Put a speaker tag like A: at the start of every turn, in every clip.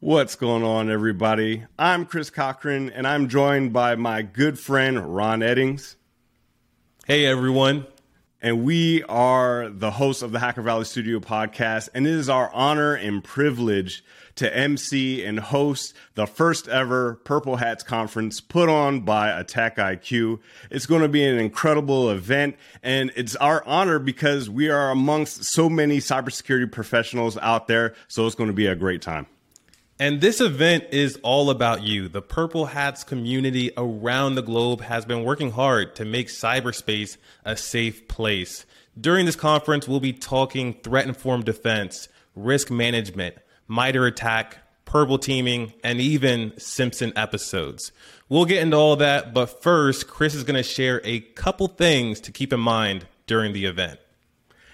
A: What's going on, everybody? I'm Chris Cochran, and I'm joined by my good friend Ron Eddings.
B: Hey, everyone.
A: And we are the hosts of the Hacker Valley Studio podcast, and it is our honor and privilege to MC and host the first ever Purple Hats conference put on by AttackIQ. It's going to be an incredible event, and it's our honor because we are amongst so many cybersecurity professionals out there, so it's going to be a great time.
B: And this event is all about you. The Purple Hats community around the globe has been working hard to make cyberspace a safe place. During this conference, we'll be talking threat informed defense, risk management, MITRE ATT&CK, purple teaming, and even Simpson episodes. We'll get into all that, but first, Chris is going to share a couple things to keep in mind during the event.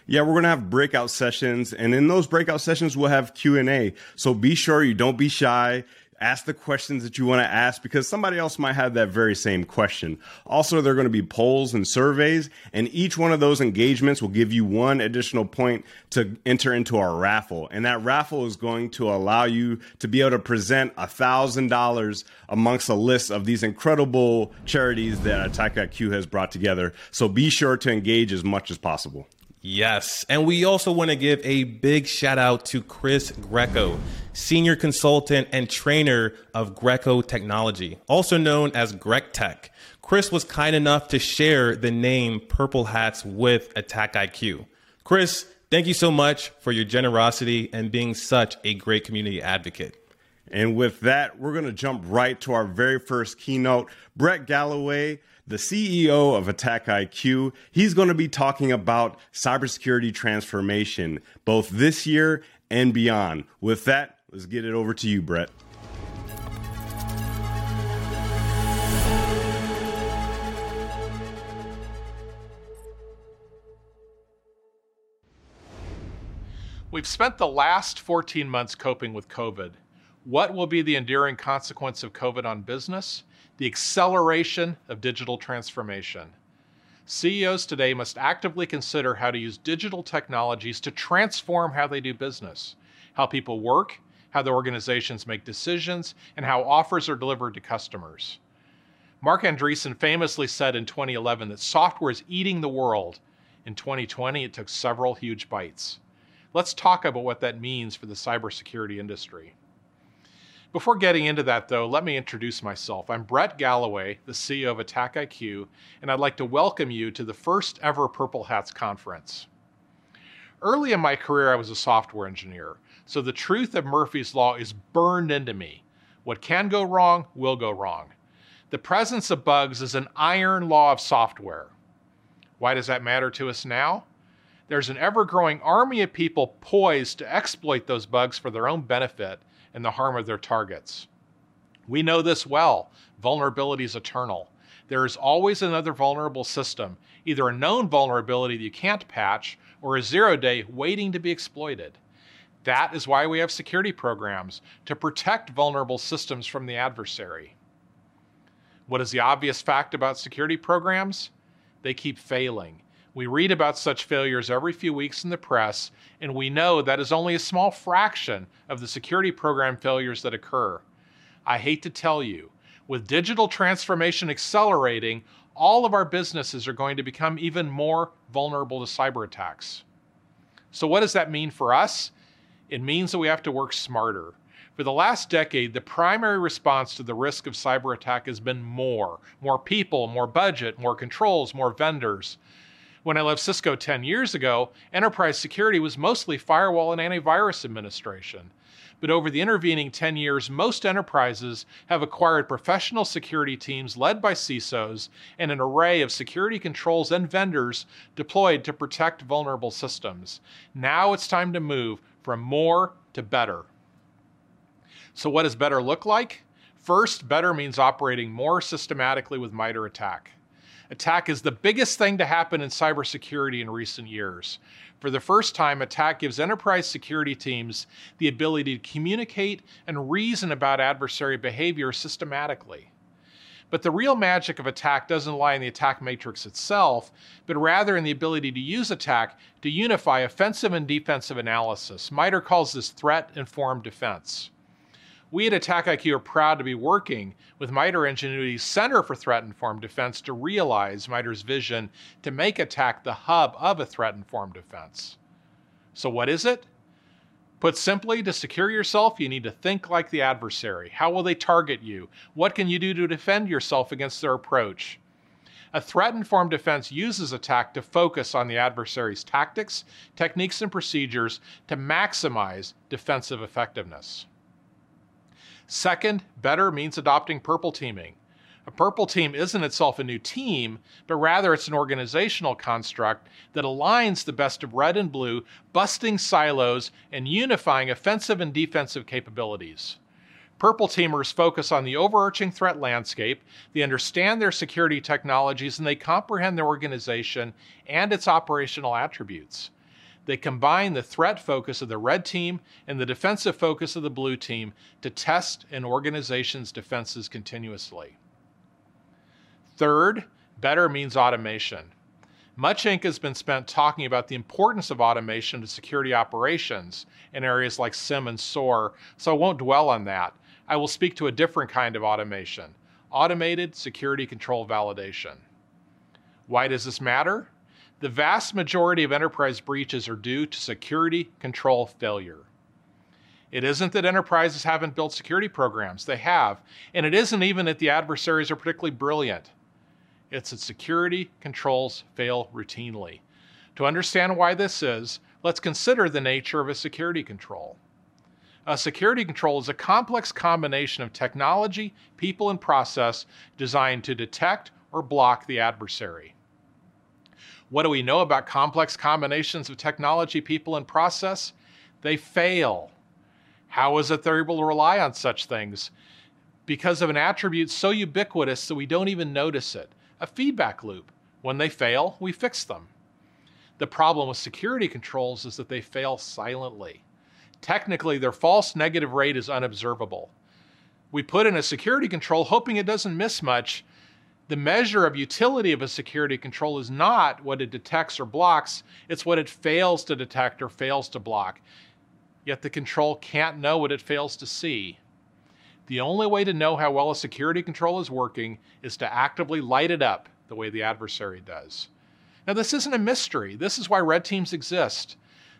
A: Yeah, we're going to have breakout sessions and in those breakout sessions we'll have Q&A. So be sure you don't be shy. Ask the questions that you want to ask because somebody else might have that very same question. Also, there are going to be polls and surveys, and each one of those engagements will give you one additional point to enter into our raffle. And that raffle is going to allow you to be able to present a thousand dollars amongst a list of these incredible charities that AttackIQ has brought together. So be sure to engage as much as possible.
B: Yes. And we also want to give a big shout out to Chris Greco, senior consultant and trainer of Greco Technology, also known as GrecTech. Chris was kind enough to share the name Purple Hats with AttackIQ. Chris, thank you so much for your generosity and being such a great community advocate.
A: And with that, we're going to jump right to our very first keynote. Brett Galloway the CEO of AttackIQ. He's going to be talking about cybersecurity transformation both this year and beyond. With that, let's get it over to you, Brett.
C: We've spent the last 14 months coping with COVID. What will be the enduring consequence of COVID on business? the acceleration of digital transformation. CEOs today must actively consider how to use digital technologies to transform how they do business, how people work, how their organizations make decisions, and how offers are delivered to customers. Marc Andreessen famously said in 2011 that software is eating the world. In 2020, it took several huge bites. Let's talk about what that means for the cybersecurity industry. Before getting into that, though, let me introduce myself. I'm Brett Galloway, the CEO of AttackIQ, and I'd like to welcome you to the first ever Purple Hats conference. Early in my career, I was a software engineer, so the truth of Murphy's Law is burned into me. What can go wrong will go wrong. The presence of bugs is an iron law of software. Why does that matter to us now? There's an ever growing army of people poised to exploit those bugs for their own benefit and the harm of their targets. We know this well. Vulnerability is eternal. There is always another vulnerable system, either a known vulnerability that you can't patch or a zero day waiting to be exploited. That is why we have security programs to protect vulnerable systems from the adversary. What is the obvious fact about security programs? They keep failing. We read about such failures every few weeks in the press, and we know that is only a small fraction of the security program failures that occur. I hate to tell you, with digital transformation accelerating, all of our businesses are going to become even more vulnerable to cyber attacks. So, what does that mean for us? It means that we have to work smarter. For the last decade, the primary response to the risk of cyber attack has been more more people, more budget, more controls, more vendors. When I left Cisco 10 years ago, enterprise security was mostly firewall and antivirus administration. But over the intervening 10 years, most enterprises have acquired professional security teams led by CISOs and an array of security controls and vendors deployed to protect vulnerable systems. Now it's time to move from more to better. So, what does better look like? First, better means operating more systematically with MITRE ATT&CK ATT&CK is the biggest thing to happen in cybersecurity in recent years. For the first time, ATT&CK gives enterprise security teams the ability to communicate and reason about adversary behavior systematically. But the real magic of ATT&CK doesn't lie in the ATT&CK matrix itself, but rather in the ability to use ATT&CK to unify offensive and defensive analysis. MITRE calls this threat informed defense. We at AttackIQ are proud to be working with MITRE Ingenuity's Center for Threat Informed Defense to realize MITRE's vision to make ATT&CK the hub of a threat informed defense. So, what is it? Put simply, to secure yourself, you need to think like the adversary. How will they target you? What can you do to defend yourself against their approach? A threat informed defense uses ATT&CK to focus on the adversary's tactics, techniques, and procedures to maximize defensive effectiveness. Second, better means adopting purple teaming. A purple team isn't itself a new team, but rather it's an organizational construct that aligns the best of red and blue, busting silos and unifying offensive and defensive capabilities. Purple teamers focus on the overarching threat landscape, they understand their security technologies, and they comprehend their organization and its operational attributes. They combine the threat focus of the red team and the defensive focus of the blue team to test an organization's defenses continuously. Third, better means automation. Much ink has been spent talking about the importance of automation to security operations in areas like SIEM and SOAR, so I won't dwell on that. I will speak to a different kind of automation automated security control validation. Why does this matter? The vast majority of enterprise breaches are due to security control failure. It isn't that enterprises haven't built security programs, they have. And it isn't even that the adversaries are particularly brilliant. It's that security controls fail routinely. To understand why this is, let's consider the nature of a security control. A security control is a complex combination of technology, people, and process designed to detect or block the adversary. What do we know about complex combinations of technology, people, and process? They fail. How is it they're able to rely on such things? Because of an attribute so ubiquitous that we don't even notice it a feedback loop. When they fail, we fix them. The problem with security controls is that they fail silently. Technically, their false negative rate is unobservable. We put in a security control hoping it doesn't miss much, the measure of utility of a security control is not what it detects or blocks, it's what it fails to detect or fails to block. Yet the control can't know what it fails to see. The only way to know how well a security control is working is to actively light it up the way the adversary does. Now, this isn't a mystery. This is why red teams exist.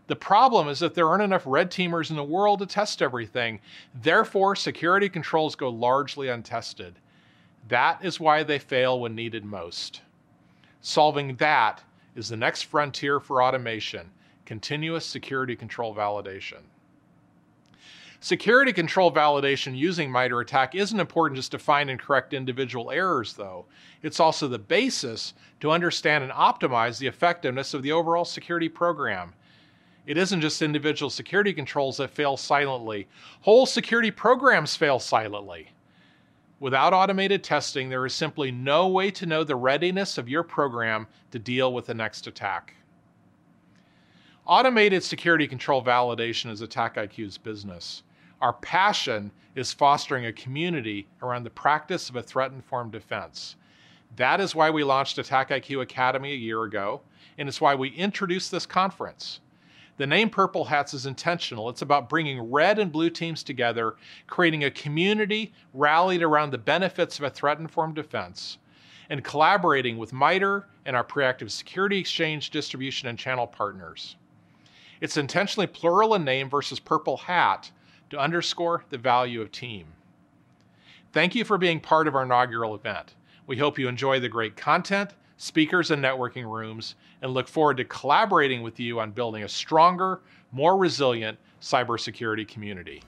C: The problem is that there aren't enough red teamers in the world to test everything. Therefore, security controls go largely untested. That is why they fail when needed most. Solving that is the next frontier for automation continuous security control validation. Security control validation using MITRE ATT&CK isn't important just to find and correct individual errors, though. It's also the basis to understand and optimize the effectiveness of the overall security program. It isn't just individual security controls that fail silently, whole security programs fail silently. Without automated testing, there is simply no way to know the readiness of your program to deal with the next attack. Automated security control validation is AttackIQ's business. Our passion is fostering a community around the practice of a threat informed defense. That is why we launched AttackIQ Academy a year ago, and it's why we introduced this conference. The name Purple Hats is intentional. It's about bringing red and blue teams together, creating a community rallied around the benefits of a threat informed defense, and collaborating with MITRE and our Preactive Security Exchange distribution and channel partners. It's intentionally plural in name versus purple hat to underscore the value of team. Thank you for being part of our inaugural event. We hope you enjoy the great content speakers, and networking rooms, and look forward to collaborating with you on building a stronger, more resilient cybersecurity community.